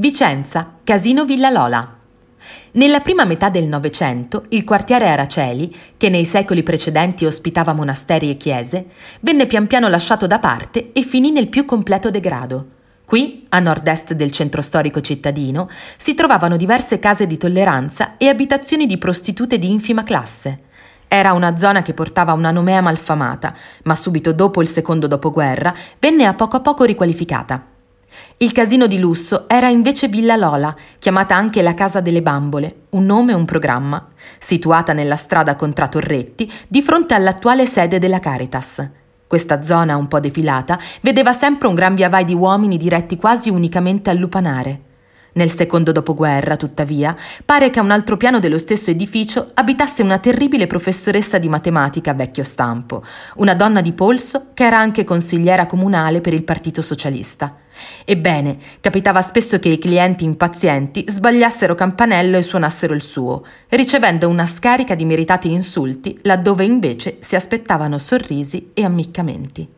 Vicenza, Casino Villalola. Nella prima metà del Novecento, il quartiere Araceli, che nei secoli precedenti ospitava monasteri e chiese, venne pian piano lasciato da parte e finì nel più completo degrado. Qui, a nord-est del centro storico cittadino, si trovavano diverse case di tolleranza e abitazioni di prostitute di infima classe. Era una zona che portava una nomea malfamata, ma subito dopo il secondo dopoguerra venne a poco a poco riqualificata. Il casino di lusso era invece Villa Lola, chiamata anche la Casa delle Bambole, un nome e un programma, situata nella strada Contratorretti, di fronte all'attuale sede della Caritas. Questa zona un po' defilata vedeva sempre un gran viavai di uomini diretti quasi unicamente al lupanare. Nel secondo dopoguerra, tuttavia, pare che a un altro piano dello stesso edificio abitasse una terribile professoressa di matematica vecchio stampo, una donna di polso che era anche consigliera comunale per il Partito Socialista. Ebbene, capitava spesso che i clienti impazienti sbagliassero campanello e suonassero il suo, ricevendo una scarica di meritati insulti laddove invece si aspettavano sorrisi e ammiccamenti.